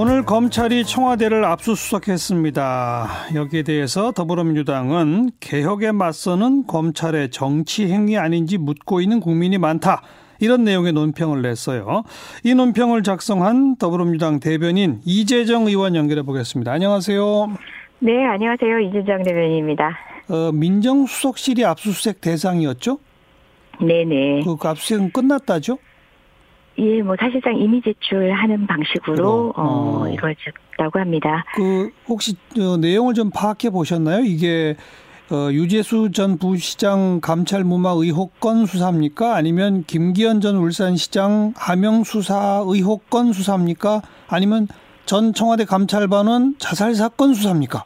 오늘 검찰이 청와대를 압수수색했습니다. 여기에 대해서 더불어민주당은 개혁에 맞서는 검찰의 정치 행위 아닌지 묻고 있는 국민이 많다. 이런 내용의 논평을 냈어요. 이 논평을 작성한 더불어민주당 대변인 이재정 의원 연결해 보겠습니다. 안녕하세요. 네, 안녕하세요. 이재정 대변인입니다. 어, 민정수석실이 압수수색 대상이었죠? 네네. 그 압수수색은 끝났다죠? 예, 뭐 사실상 이미 제출하는 방식으로 어, 어, 어. 이루어졌다고 합니다. 그 혹시 어, 내용을 좀 파악해 보셨나요? 이게 어, 유재수 전 부시장 감찰 무마 의혹 건 수사입니까? 아니면 김기현 전 울산시장 하명 수사 의혹 건 수사입니까? 아니면 전 청와대 감찰반원 자살 사건 수사입니까?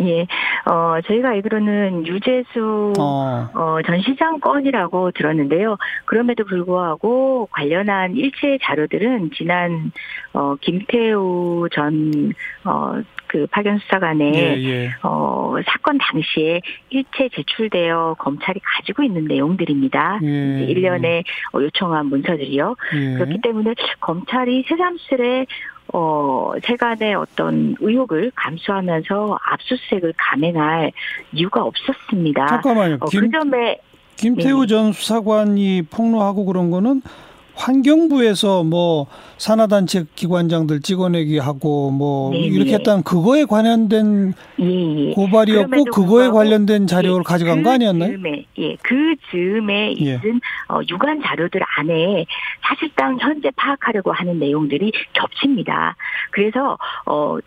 예, 어, 저희가 알기로는 유재수 어, 어, 전 시장 건이라고 들었는데요. 그럼에도 불구하고 관련한 일체 자료들은 지난 어, 김태우 전 어, 그 파견 수사관의 예, 예. 어, 사건 당시에 일체 제출되어 검찰이 가지고 있는 내용들입니다. 예, 이제 일련의 어, 요청한 문서들이요. 예. 그렇기 때문에 검찰이 새삼스레 어, 세간의 어떤 의혹을 감수하면서 압수수색을 감행할 이유가 없었습니다. 잠깐만요. 어, 김, 그 점에 김태우 네. 전 수사관이 폭로하고 그런 거는 환경부에서 뭐 산하단체 기관장들 찍어내기 하고 뭐 네, 이렇게 네. 했다는 그거에 관련된 예, 예. 고발이었고 그거에 관련된 자료를 예, 가져간 그 거 아니었나요? 즈음에, 예, 그 즈음에 예. 있은 어, 유관 자료들 안에 사실상 현재 파악하려고 하는 내용들이 겹칩니다. 그래서 어.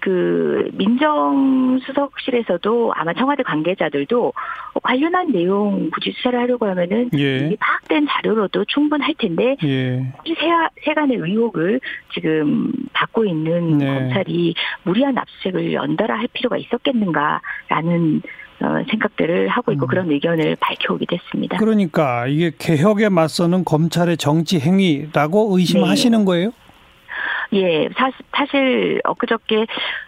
그 민정수석실에서도 아마 청와대 관계자들도 관련한 내용 굳이 수사를 하려고 하면은 예. 이미 파악된 자료로도 충분할 텐데 예. 이 세, 세간의 의혹을 지금 받고 있는 네. 검찰이 무리한 압수색을 연달아 할 필요가 있었겠는가라는 어, 생각들을 하고 있고 음. 그런 의견을 밝혀오기도 했습니다. 그러니까 이게 개혁에 맞서는 검찰의 정치 행위라고 의심하시는 네. 거예요? 예, 사실, 사실 엊그저께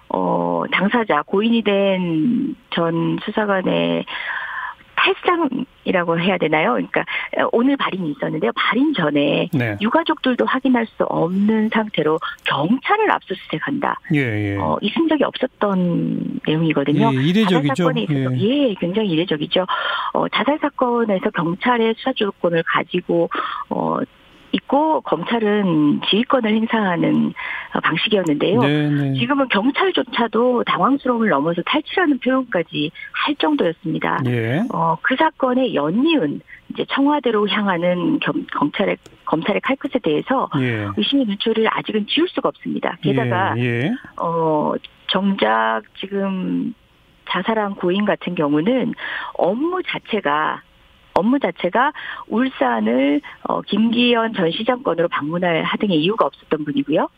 어, 당사자 고인이 된 전 수사관의 탈상이라고 해야 되나요? 그러니까 오늘 발인이 있었는데요. 발인 전에 네. 유가족들도 확인할 수 없는 상태로 경찰을 압수수색한다. 예, 예. 어, 있은 적이 없었던 내용이거든요. 예, 이례적이죠. 자살 사건에 있어서 예. 예. 굉장히 이례적이죠. 어, 자살 사건에서 경찰의 수사 주도권을 가지고 어, 있고 검찰은 지휘권을 행사하는 어, 방식이었는데요. 네, 네. 지금은 경찰조차도 당황스러움을 넘어서 탈취라는 표현까지 할 정도였습니다. 예. 어, 그 사건의 연이은 이제 청와대로 향하는 겸- 경찰의 검찰의 칼끝에 대해서 예. 의심의 눈초리를 아직은 지울 수가 없습니다. 게다가 예, 예. 어 정작 지금 자살한 고인 같은 경우는 업무 자체가 업무 자체가 울산을 어, 김기현 전 시장 건으로 방문할 하등의 이유가 없었던 분이고요.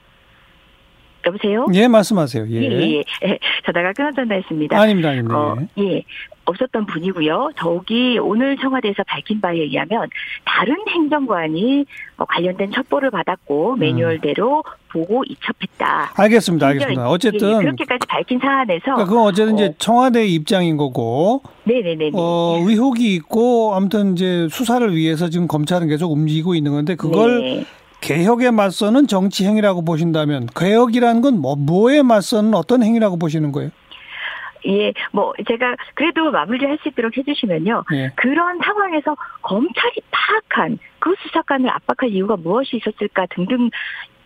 여보세요? 예, 말씀하세요. 예. 예, 예, 예. 전화가 끊어졌나 했습니다. 아닙니다, 아닙니다. 어, 예. 없었던 분이고요. 더욱이 오늘 청와대에서 밝힌 바에 의하면 다른 행정관이 어, 관련된 첩보를 받았고 매뉴얼대로 보고 이첩했다. 알겠습니다, 알겠습니다. 예, 어쨌든 그렇게까지 밝힌 사안에서 그러니까 그건 어쨌든 이제 어. 청와대의 입장인 거고 네네네. 어, 의혹이 있고 아무튼 이제 수사를 위해서 지금 검찰은 계속 움직이고 있는 건데 그걸 네. 개혁에 맞서는 정치 행위라고 보신다면 개혁이라는 건 뭐, 뭐에 맞서는 어떤 행위라고 보시는 거예요? 예, 뭐 제가 그래도 마무리할 수 있도록 해주시면요. 예. 그런 상황에서 검찰이 파악한 그 수사관을 압박할 이유가 무엇이 있었을까 등등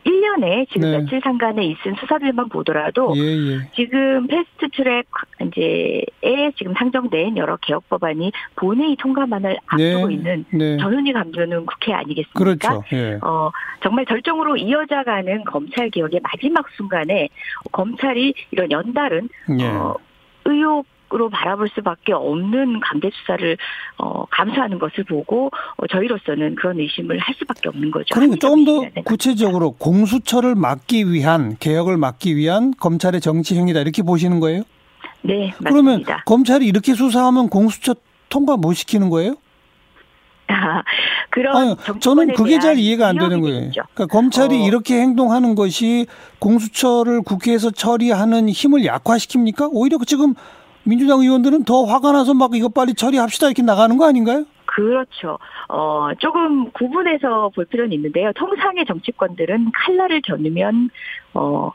1년에 지금 네. 며칠 상간에 있은 수사들만 보더라도 예, 예. 지금 패스트트랙 이제에 지금 상정된 여러 개혁 법안이 본회의 통과만을 앞두고 있는 네. 전훈희 감독는 국회 아니겠습니까? 그렇죠. 예. 어, 정말 절정으로 이어져가는 검찰 개혁의 마지막 순간에 검찰이 이런 연달은 예. 어, 의혹으 로 바라볼 수밖에 없는 강제 수사를 어, 감수하는 것을 보고 어, 저희로서는 그런 의심을 할 수밖에 없는 거죠. 그러니까 조금 더 의심이라는 구체적으로 공수처를 막기 위한 개혁을 막기 위한 검찰의 정치 행위다 이렇게 보시는 거예요? 네, 그러면 맞습니다. 검찰이 이렇게 수사하면 공수처 통과 못 시키는 거예요? 그런 아니, 저는 그게 잘 이해가 안 되는 거예요. 있죠. 그러니까 검찰이 어. 이렇게 행동하는 것이 공수처를 국회에서 처리하는 힘을 약화시킵니까? 오히려 지금 민주당 의원들은 더 화가 나서 막 이거 빨리 처리합시다 이렇게 나가는 거 아닌가요? 그렇죠. 어, 조금 구분해서 볼 필요는 있는데요. 통상의 정치권들은 칼날을 겨누면, 어,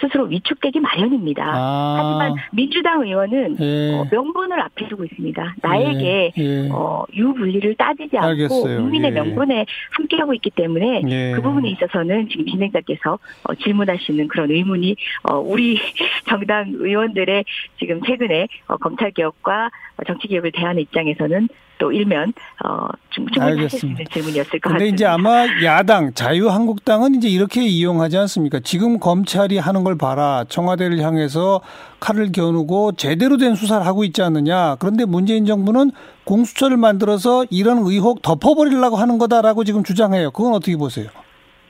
스스로 위축되기 마련입니다. 아. 하지만 민주당 의원은 예. 어, 명분을 앞에 두고 있습니다. 나에게 예. 예. 어, 유분리를 따지지 않고 알겠어요. 국민의 예. 명분에 함께하고 있기 때문에 예. 그 부분에 있어서는 지금 진행자께서 어, 질문하시는 그런 의문이 어, 우리 정당 의원들의 지금 최근에 어, 검찰 개혁과 정치 개혁을 대하는 입장에서는 또 일면 어 충분히 하실 수 있는 질문이었을 것 같습니다. 이제 아마 야당 자유한국당은 이제 이렇게 이용하지 않습니까? 지금 검찰이 하는 걸 봐라. 청와대를 향해서 칼을 겨누고 제대로 된 수사를 하고 있지 않느냐. 그런데 문재인 정부는 공수처를 만들어서 이런 의혹 덮어버리려고 하는 거다라고 지금 주장해요. 그건 어떻게 보세요?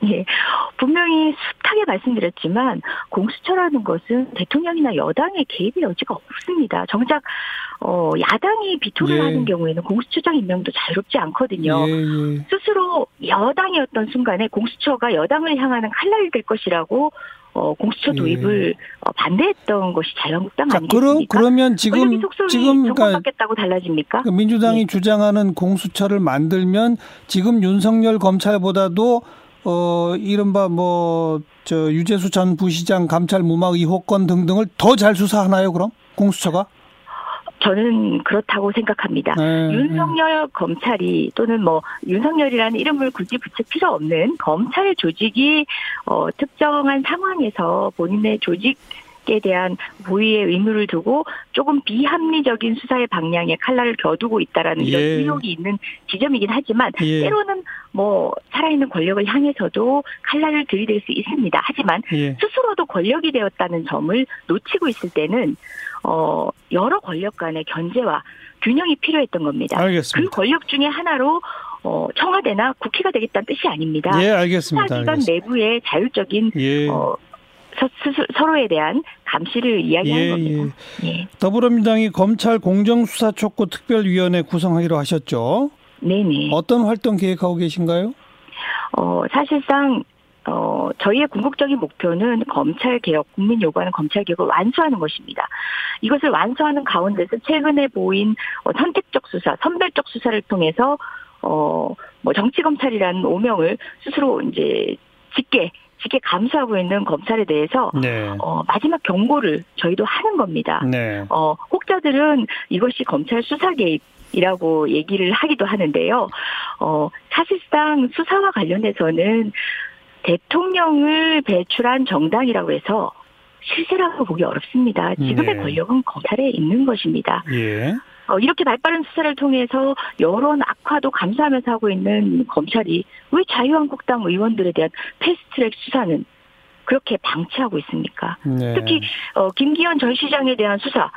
예. 분명히 숱하게 말씀드렸지만 공수처라는 것은 대통령이나 여당의 개입의 여지가 없습니다. 정작 어 야당이 비토를 예. 하는 경우에는 공수처장 임명도 자유롭지 않거든요. 예, 예. 스스로 여당이었던 순간에 공수처가 여당을 향하는 칼날이 될 것이라고 어, 공수처 예. 도입을 예. 반대했던 것이 자유한국당 자, 아니겠습니까? 그럼, 그러면 지금 지금 그러니까 바뀌었다고 달라집니까? 그 민주당이 예. 주장하는 공수처를 만들면 지금 윤석열 검찰보다도 어, 이른바 뭐, 저, 유재수 전 부시장 감찰 무마 의혹 건 등등을 더 잘 수사하나요, 그럼? 공수처가? 저는 그렇다고 생각합니다. 네, 윤석열 네. 검찰이 또는 뭐 윤석열이라는 이름을 굳이 붙일 필요 없는 검찰 조직이 어 특정한 상황에서 본인의 조직 에 대한 고의의 의무를 두고 조금 비합리적인 수사의 방향에 칼날을 겨두고 있다라는 예. 이런 의혹이 있는 지점이긴 하지만 예. 때로는 뭐 살아있는 권력을 향해서도 칼날을 들이댈 수 있습니다. 하지만 예. 스스로도 권력이 되었다는 점을 놓치고 있을 때는 어 여러 권력 간의 견제와 균형이 필요했던 겁니다. 알겠습니다. 그 권력 중에 하나로 어, 청와대나 국회가 되겠다는 뜻이 아닙니다. 예, 알겠습니다. 수사기관 내부의 자율적인 예. 어, 서 로에 대한 감시를 이야기하는 예, 겁니다. 예. 예. 더불어민주당이 검찰 공정수사 촉구 특별위원회 구성하기로 하셨죠? 네네. 어떤 활동 계획하고 계신가요? 어, 사실상 어, 저희의 궁극적인 목표는 검찰 개혁, 국민 요구하는 검찰 개혁을 완수하는 것입니다. 이것을 완수하는 가운데서 최근에 보인 어, 선택적 수사, 선별적 수사를 통해서 어, 뭐 정치 검찰이라는 오명을 스스로 이제 짓게 쉽게 감수하고 있는 검찰에 대해서 네. 어, 마지막 경고를 저희도 하는 겁니다. 네. 어, 혹자들은 이것이 검찰 수사 개입 이라고 얘기를 하기도 하는데요. 어, 사실상 수사와 관련해서는 대통령을 배출한 정당이라고 해서 실세라고 보기 어렵습니다. 지금의 네. 권력은 검찰에 있는 것입니다. 예. 어, 이렇게 발빠른 수사를 통해서 여론 악화도 감수하면서 하고 있는 검찰이 왜 자유한국당 의원들에 대한 패스트트랙 수사는 그렇게 방치하고 있습니까? 네. 특히 어, 김기현 전 시장에 대한 수사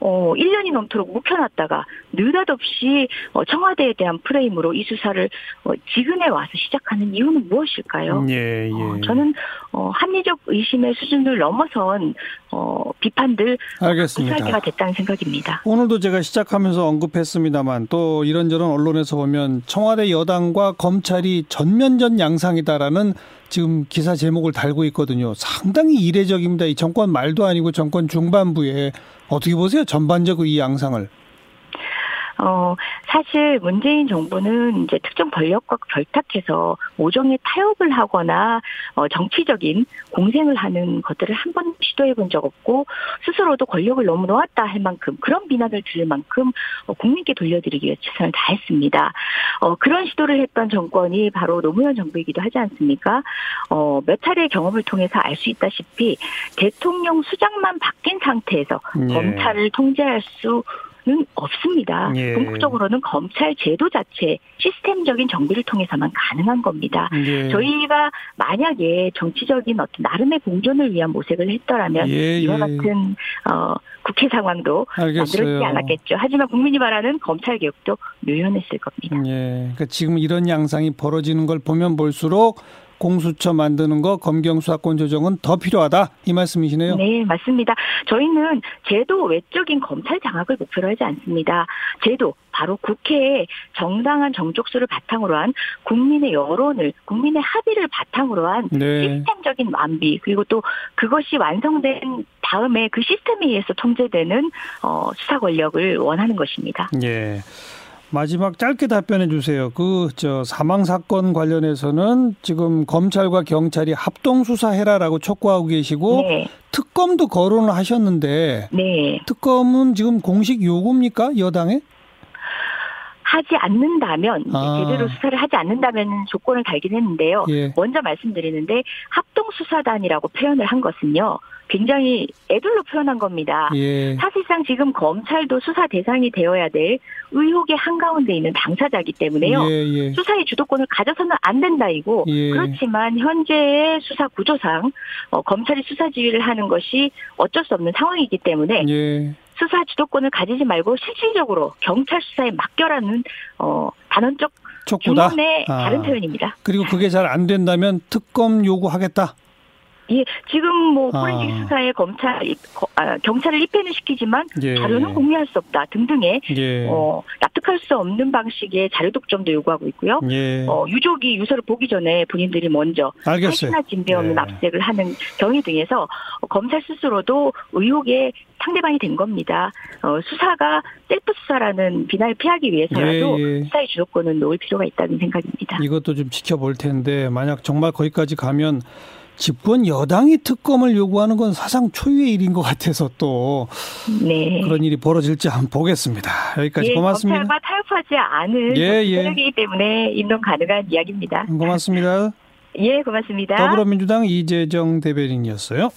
어, 1년이 넘도록 묵혀놨다가 느닷없이 어, 청와대에 대한 프레임으로 이 수사를 어, 지금에 와서 시작하는 이유는 무엇일까요? 예, 예. 어, 저는 어, 합리적 의심의 수준을 넘어선 어, 비판들 알겠습니다. 가 됐다는 생각입니다. 오늘도 제가 시작하면서 언급했습니다만 또 이런저런 언론에서 보면 청와대 여당과 검찰이 전면전 양상이다라는 지금 기사 제목을 달고 있거든요. 상당히 이례적입니다. 이 정권 말도 아니고 정권 중반부에 어떻게 보세요? 전반적으로 이 양상을. 어, 사실 문재인 정부는 이제 특정 권력과 결탁해서 오정에 타협을 하거나 어, 정치적인 공생을 하는 것들을 한 번 시도해 본 적 없고 스스로도 권력을 너무 놓았다 할 만큼 그런 비난을 들을 만큼 어, 국민께 돌려드리기 위해 최선을 다했습니다. 어, 그런 시도를 했던 정권이 바로 노무현 정부이기도 하지 않습니까? 어, 몇 차례 경험을 통해서 알 수 있다시피 대통령 수장만 바뀐 상태에서 네. 검찰을 통제할 수 는 없습니다. 예. 궁극적으로는 검찰 제도 자체 시스템적인 정비를 통해서만 가능한 겁니다. 예. 저희가 만약에 정치적인 어떤 나름의 공존을 위한 모색을 했더라면 예, 이와 예. 같은 어, 국회 상황도 만들어지지 않았겠죠. 하지만 국민이 바라는 검찰 개혁도 묘연했을 겁니다. 예. 그러니까 지금 이런 양상이 벌어지는 걸 보면 볼수록 공수처 만드는 거 검경 수사권 조정은 더 필요하다 이 말씀이시네요. 네, 맞습니다. 저희는 제도 외적인 검찰 장악을 목표로 하지 않습니다. 제도 바로 국회에 정당한 정족수를 바탕으로 한 국민의 여론을 국민의 합의를 바탕으로 한 네. 시스템적인 완비 그리고 또 그것이 완성된 다음에 그 시스템에 의해서 통제되는 어, 수사 권력을 원하는 것입니다. 예. 마지막 짧게 답변해 주세요. 그 저 사망 사건 관련해서는 지금 검찰과 경찰이 합동 수사해라라고 촉구하고 계시고 네. 특검도 거론을 하셨는데 네. 특검은 지금 공식 요구입니까 여당에? 하지 않는다면 아. 제대로 수사를 하지 않는다면 조건을 달긴 했는데요. 예. 먼저 말씀드리는데 합동 수사단이라고 표현을 한 것은요. 굉장히 애들로 표현한 겁니다. 예. 사실상 지금 검찰도 수사 대상이 되어야 될 의혹의 한가운데 있는 당사자이기 때문에요. 예, 예. 수사의 주도권을 가져서는 안 된다이고 예. 그렇지만 현재의 수사 구조상 어, 검찰이 수사 지휘를 하는 것이 어쩔 수 없는 상황이기 때문에 예. 수사 주도권을 가지지 말고 실질적으로 경찰 수사에 맡겨라는 어, 단언적 촉구다. 주문의 아. 다른 표현입니다. 그리고 그게 잘 안 된다면 특검 요구하겠다. 예, 지금 뭐 아. 포렌식 수사에 검찰 아, 경찰을 입회는 시키지만 예. 자료는 공개할 수 없다 등등의 예. 어, 납득할 수 없는 방식의 자료 독점도 요구하고 있고요. 예. 어, 유족이 유서를 보기 전에 본인들이 먼저. 사실나 진배 없는 예. 압색을 하는 경위 등에서 어, 검찰 스스로도 의혹의 상대방이 된 겁니다. 어, 수사가 셀프 수사라는 비난을 피하기 위해서라도 예, 예. 수사의 주도권은 놓을 필요가 있다는 생각입니다. 이것도 좀 지켜볼 텐데 만약 정말 거기까지 가면 집권 여당이 특검을 요구하는 건 사상 초유의 일인 것 같아서 또 네. 그런 일이 벌어질지 한번 보겠습니다. 여기까지 예, 고맙습니다. 검찰과 타협하지 않은 예, 예. 세력이기 때문에 인론 가능한 이야기입니다. 고맙습니다. 예, 고맙습니다. 더불어민주당 이재정 대변인이었어요.